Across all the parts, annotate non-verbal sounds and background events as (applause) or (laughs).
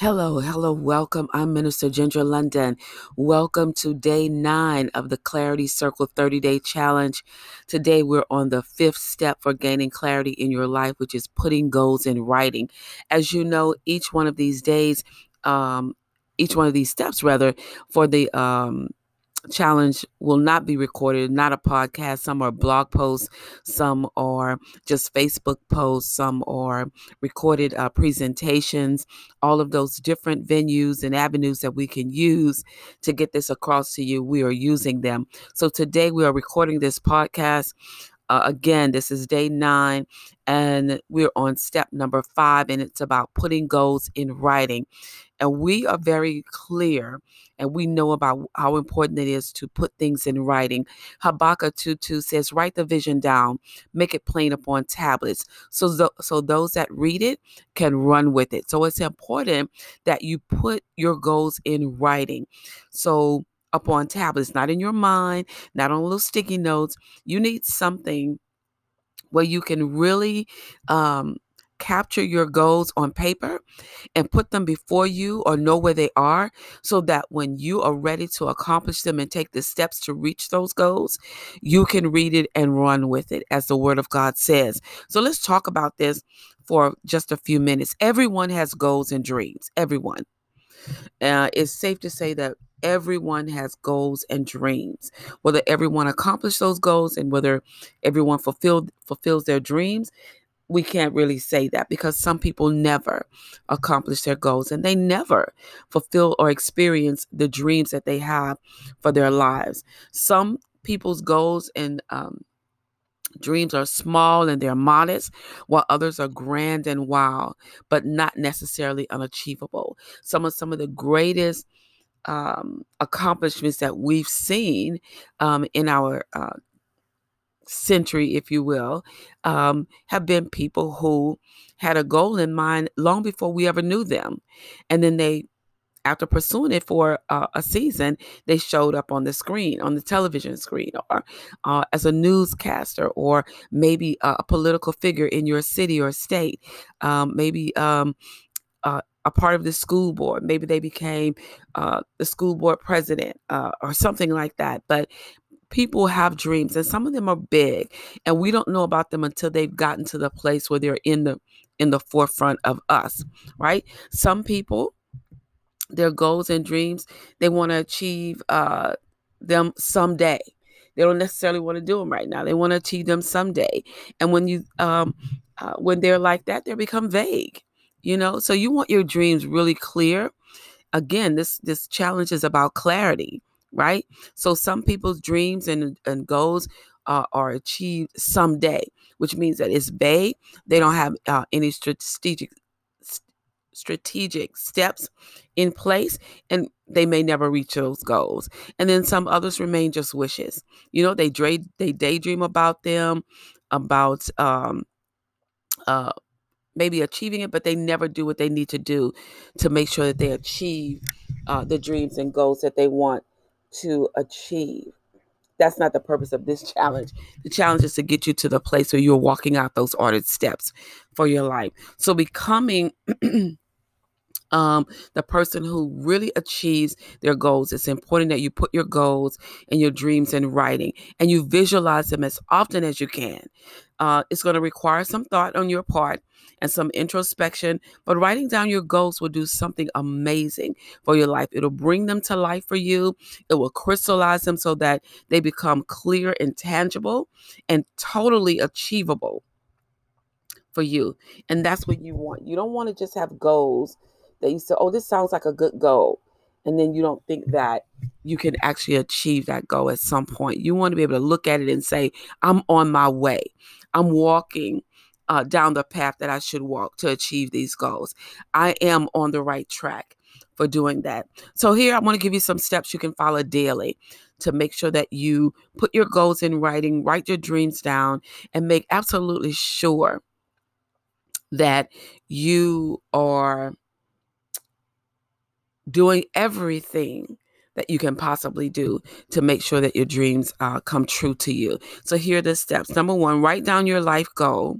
Hello, hello, welcome. I'm Minister Ginger London. Welcome to day nine of the Clarity Circle 30 day challenge. Today, we're on the fifth step for gaining clarity in your life, which is putting goals in writing. As you know, each one of these days, um, each one of these steps, rather, for the um, challenge will not be recorded, not a podcast. Some are blog posts, some are just Facebook posts, some are recorded uh, presentations, all of those different venues and avenues that we can use to get this across to you. We are using them. So today we are recording this podcast. Uh, again, this is day nine, and we're on step number five, and it's about putting goals in writing. And we are very clear and we know about how important it is to put things in writing. Habakkuk 2 2 says, Write the vision down, make it plain upon tablets, so, th- so those that read it can run with it. So it's important that you put your goals in writing. So upon tablets, not in your mind, not on little sticky notes. You need something where you can really um, capture your goals on paper and put them before you or know where they are so that when you are ready to accomplish them and take the steps to reach those goals, you can read it and run with it, as the Word of God says. So let's talk about this for just a few minutes. Everyone has goals and dreams, everyone. Uh, it's safe to say that everyone has goals and dreams. Whether everyone accomplishes those goals and whether everyone fulfilled fulfills their dreams we can't really say that because some people never accomplish their goals and they never fulfill or experience the dreams that they have for their lives. Some people's goals and um, dreams are small and they're modest, while others are grand and wild, but not necessarily unachievable. Some of some of the greatest um, accomplishments that we've seen um, in our uh, century, if you will, um, have been people who had a goal in mind long before we ever knew them. And then they, after pursuing it for uh, a season, they showed up on the screen, on the television screen, or uh, as a newscaster, or maybe a, a, political figure in your city or state, um, maybe um, uh, a part of the school board. Maybe they became uh, the school board president uh, or something like that. But people have dreams and some of them are big and we don't know about them until they've gotten to the place where they're in the in the forefront of us right? Some people their goals and dreams they want to achieve uh them someday. They don't necessarily want to do them right now. They want to achieve them someday. And when you um uh, when they're like that they become vague you know so you want your dreams really clear again this this challenge is about clarity right? So some people's dreams and, and goals uh, are achieved someday, which means that it's vague. They don't have uh, any strategic strategic steps in place and they may never reach those goals and then some others remain just wishes you know they dray, they daydream about them about um uh maybe achieving it but they never do what they need to do to make sure that they achieve uh, the dreams and goals that they want to achieve. That's not the purpose of this (laughs) challenge. The challenge is to get you to the place where you're walking out those ordered steps for your life. So becoming (clears throat) um, the person who really achieves their goals. It's important that you put your goals and your dreams in writing and you visualize them as often as you can. Uh, it's going to require some thought on your part and some introspection, but writing down your goals will do something amazing for your life. It'll bring them to life for you, it will crystallize them so that they become clear and tangible and totally achievable for you. And that's what you want. You don't want to just have goals that you say, oh, this sounds like a good goal. And then you don't think that you can actually achieve that goal at some point. You want to be able to look at it and say, I'm on my way. I'm walking uh, down the path that I should walk to achieve these goals. I am on the right track for doing that. So, here I want to give you some steps you can follow daily to make sure that you put your goals in writing, write your dreams down, and make absolutely sure that you are doing everything that you can possibly do to make sure that your dreams uh, come true to you. So here are the steps. Number one, write down your life goal.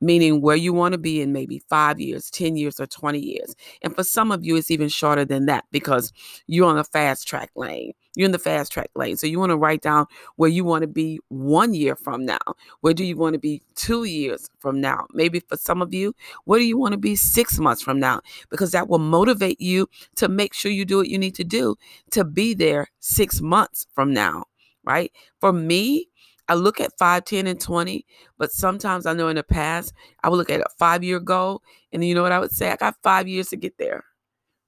meaning where you want to be in maybe five years, 10 years, or 20 years. And for some of you, it's even shorter than that because you're on a fast track lane. You're in the fast track lane. So you want to write down where you want to be one year from now. Where do you want to be two years from now? Maybe for some of you, where do you want to be six months from now? Because that will motivate you to make sure you do what you need to do to be there six months from now, right? For me, I look at 5, 10, and 20, but sometimes I know in the past, I would look at a five year goal. And you know what I would say? I got five years to get there.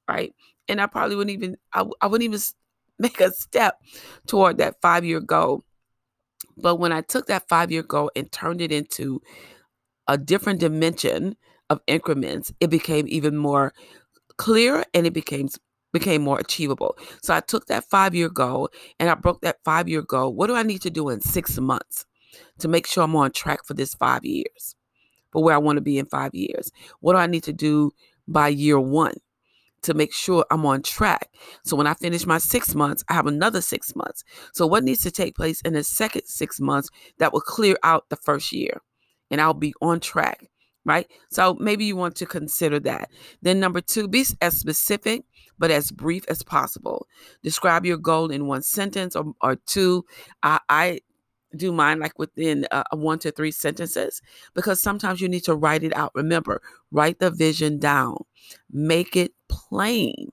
Right. And I probably wouldn't even, I, I wouldn't even (laughs) make a step toward that five year goal. But when I took that five year goal and turned it into a different dimension of increments, it became even more clear and it became became more achievable. So I took that five year goal and I broke that five year goal. What do I need to do in six months to make sure I'm on track for this five years, for where I want to be in five years? What do I need to do by year one? To make sure I'm on track. So when I finish my six months, I have another six months. So, what needs to take place in the second six months that will clear out the first year? And I'll be on track right? So maybe you want to consider that. Then, number two, be as specific but as brief as possible. Describe your goal in one sentence or, or two. I, I do mine like within uh, one to three sentences because sometimes you need to write it out. Remember, write the vision down, make it plain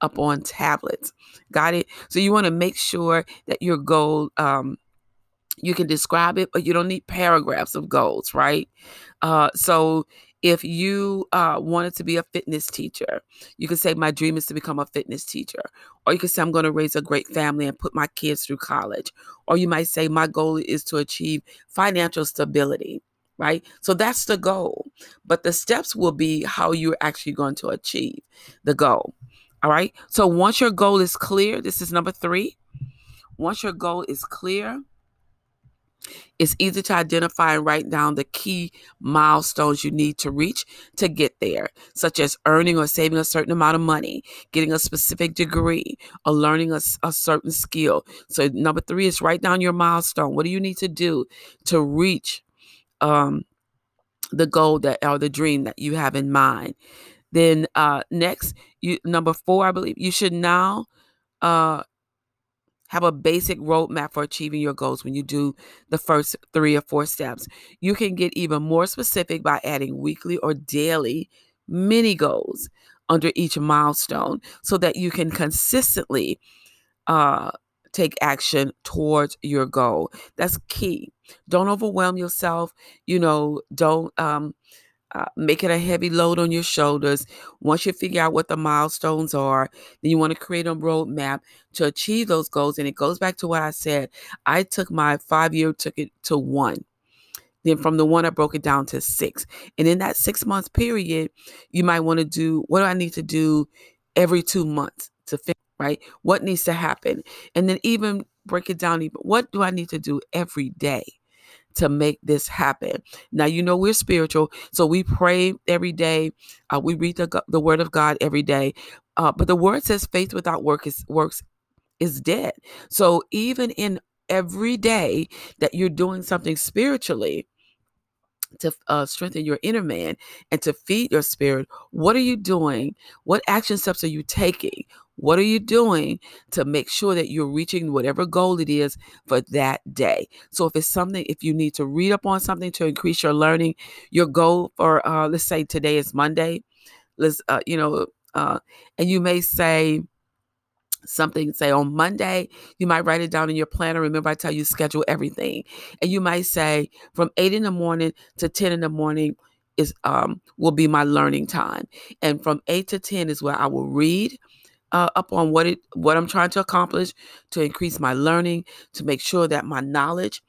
up on tablets. Got it? So you want to make sure that your goal um, you can describe it, but you don't need paragraphs of goals, right? Uh, so if you uh, wanted to be a fitness teacher, you could say, My dream is to become a fitness teacher. Or you could say, I'm going to raise a great family and put my kids through college. Or you might say, My goal is to achieve financial stability, right? So that's the goal. But the steps will be how you're actually going to achieve the goal. All right. So once your goal is clear, this is number three. Once your goal is clear, it's easy to identify and write down the key milestones you need to reach to get there, such as earning or saving a certain amount of money, getting a specific degree, or learning a, a certain skill. So, number three is write down your milestone. What do you need to do to reach um, the goal that or the dream that you have in mind? Then uh, next, you number four, I believe you should now uh, have a basic roadmap for achieving your goals when you do the first three or four steps. You can get even more specific by adding weekly or daily mini goals under each milestone so that you can consistently uh, take action towards your goal. That's key. Don't overwhelm yourself. You know, don't um, uh, make it a heavy load on your shoulders. Once you figure out what the milestones are, then you want to create a roadmap to achieve those goals. And it goes back to what I said. I took my five year, took it to one. Then from the one, I broke it down to six. And in that six month period, you might want to do what do I need to do every two months to finish, right? What needs to happen? And then even break it down even what do I need to do every day? To make this happen. Now, you know, we're spiritual, so we pray every day. Uh, we read the, the word of God every day. Uh, but the word says faith without work is works is dead. So even in every day that you're doing something spiritually, to uh, strengthen your inner man and to feed your spirit, what are you doing? What action steps are you taking? What are you doing to make sure that you're reaching whatever goal it is for that day? So, if it's something, if you need to read up on something to increase your learning, your goal for, uh, let's say today is Monday, let's, uh, you know, uh, and you may say, something say on monday you might write it down in your planner remember i tell you schedule everything. And you might say from 8 in the morning to 10 in the morning is um will be my learning time. And from 8 to 10 is where i will read uh, up on what it what I'm trying to accomplish to increase my learning to make sure that my knowledge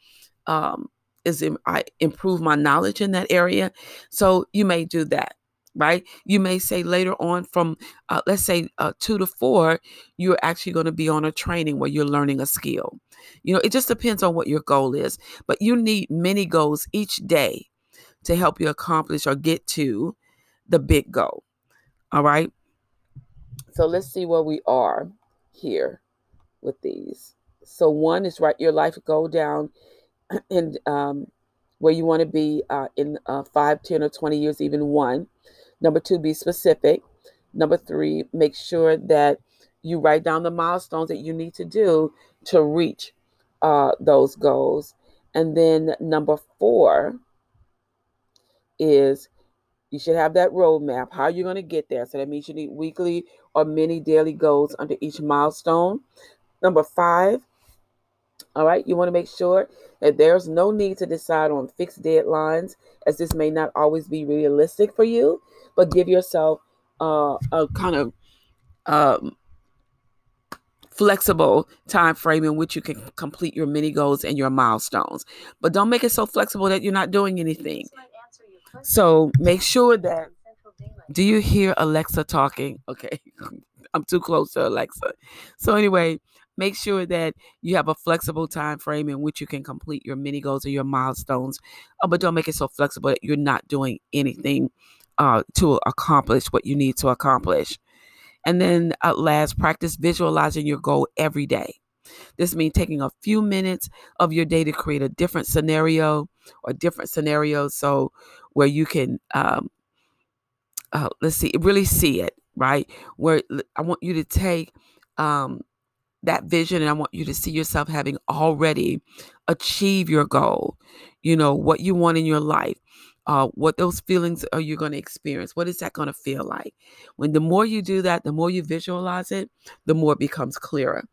um, is in, I improve my knowledge in that area. So you may do that, right? You may say later on from uh, let's say uh, two to four, you're actually going to be on a training where you're learning a skill. You know, it just depends on what your goal is, but you need many goals each day to help you accomplish or get to the big goal. All right. So let's see where we are here with these. So one is write your life goal down (clears throat) and um, where you want to be uh, in uh, 5, 10, or 20 years, even one. Number two, be specific. Number three, make sure that you write down the milestones that you need to do to reach uh, those goals. And then number four is you should have that roadmap. How you're going to get there. So that means you need weekly or many daily goals under each milestone. Number five, all right, you want to make sure that there's no need to decide on fixed deadlines, as this may not always be realistic for you, but give yourself uh, a kind of um, flexible time frame in which you can complete your mini goals and your milestones. But don't make it so flexible that you're not doing anything. So make sure that. Do you hear Alexa talking? Okay. (laughs) I'm too close to Alexa. So anyway, make sure that you have a flexible time frame in which you can complete your mini goals or your milestones. Uh, but don't make it so flexible that you're not doing anything uh, to accomplish what you need to accomplish. And then at last, practice visualizing your goal every day. This means taking a few minutes of your day to create a different scenario or different scenarios so where you can um, uh, let's see really see it right where i want you to take um, that vision and i want you to see yourself having already achieved your goal you know what you want in your life uh, what those feelings are you going to experience what is that going to feel like? When the more you do that the more you visualize it the more it becomes clearer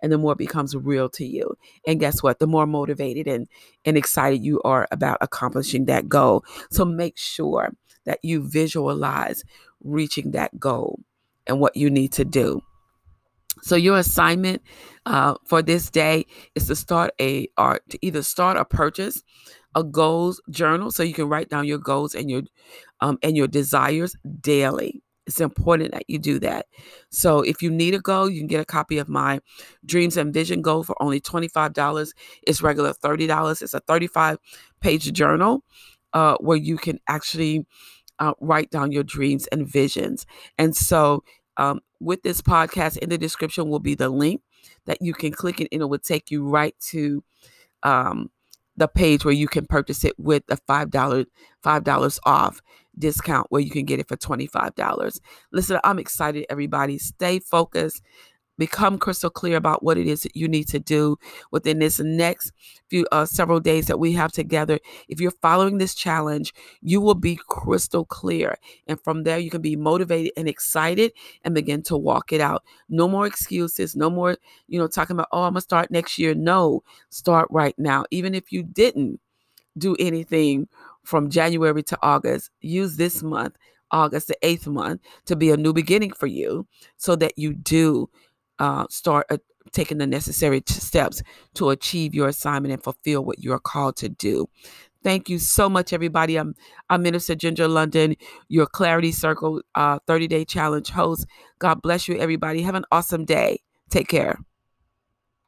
and the more it becomes real to you. And guess what? The more motivated and and excited you are about accomplishing that goal. So make sure that you visualize reaching that goal and what you need to do so your assignment uh, for this day is to start a or to either start or purchase a goals journal so you can write down your goals and your um, and your desires daily. It's important that you do that. So if you need a goal, you can get a copy of my Dreams and Vision Goal for only $25. It's regular $30. It's a 35 page journal uh, where you can actually uh, write down your dreams and visions. And so um, with this podcast in the description will be the link that you can click it and it will take you right to um, the page where you can purchase it with a five dollar five dollars off discount where you can get it for $25 listen i'm excited everybody. Stay focused become crystal clear about what it is that you need to do within this next few uh, several days that we have together. If you're following this challenge you will be crystal clear and from there you can be motivated and excited and begin to walk it out. No more excuses no more you know talking about oh i'm gonna start next year. No start right now. Even if you didn't do anything from january to august use this month August, the eighth month, to be a new beginning for you so that you do uh, start uh, taking the necessary steps to achieve your assignment and fulfill what you're called to do. Thank you so much, everybody. I'm, I'm Minister Ginger London, your Clarity Circle uh, 30 Day Challenge host. God bless you, everybody. Have an awesome day. Take care.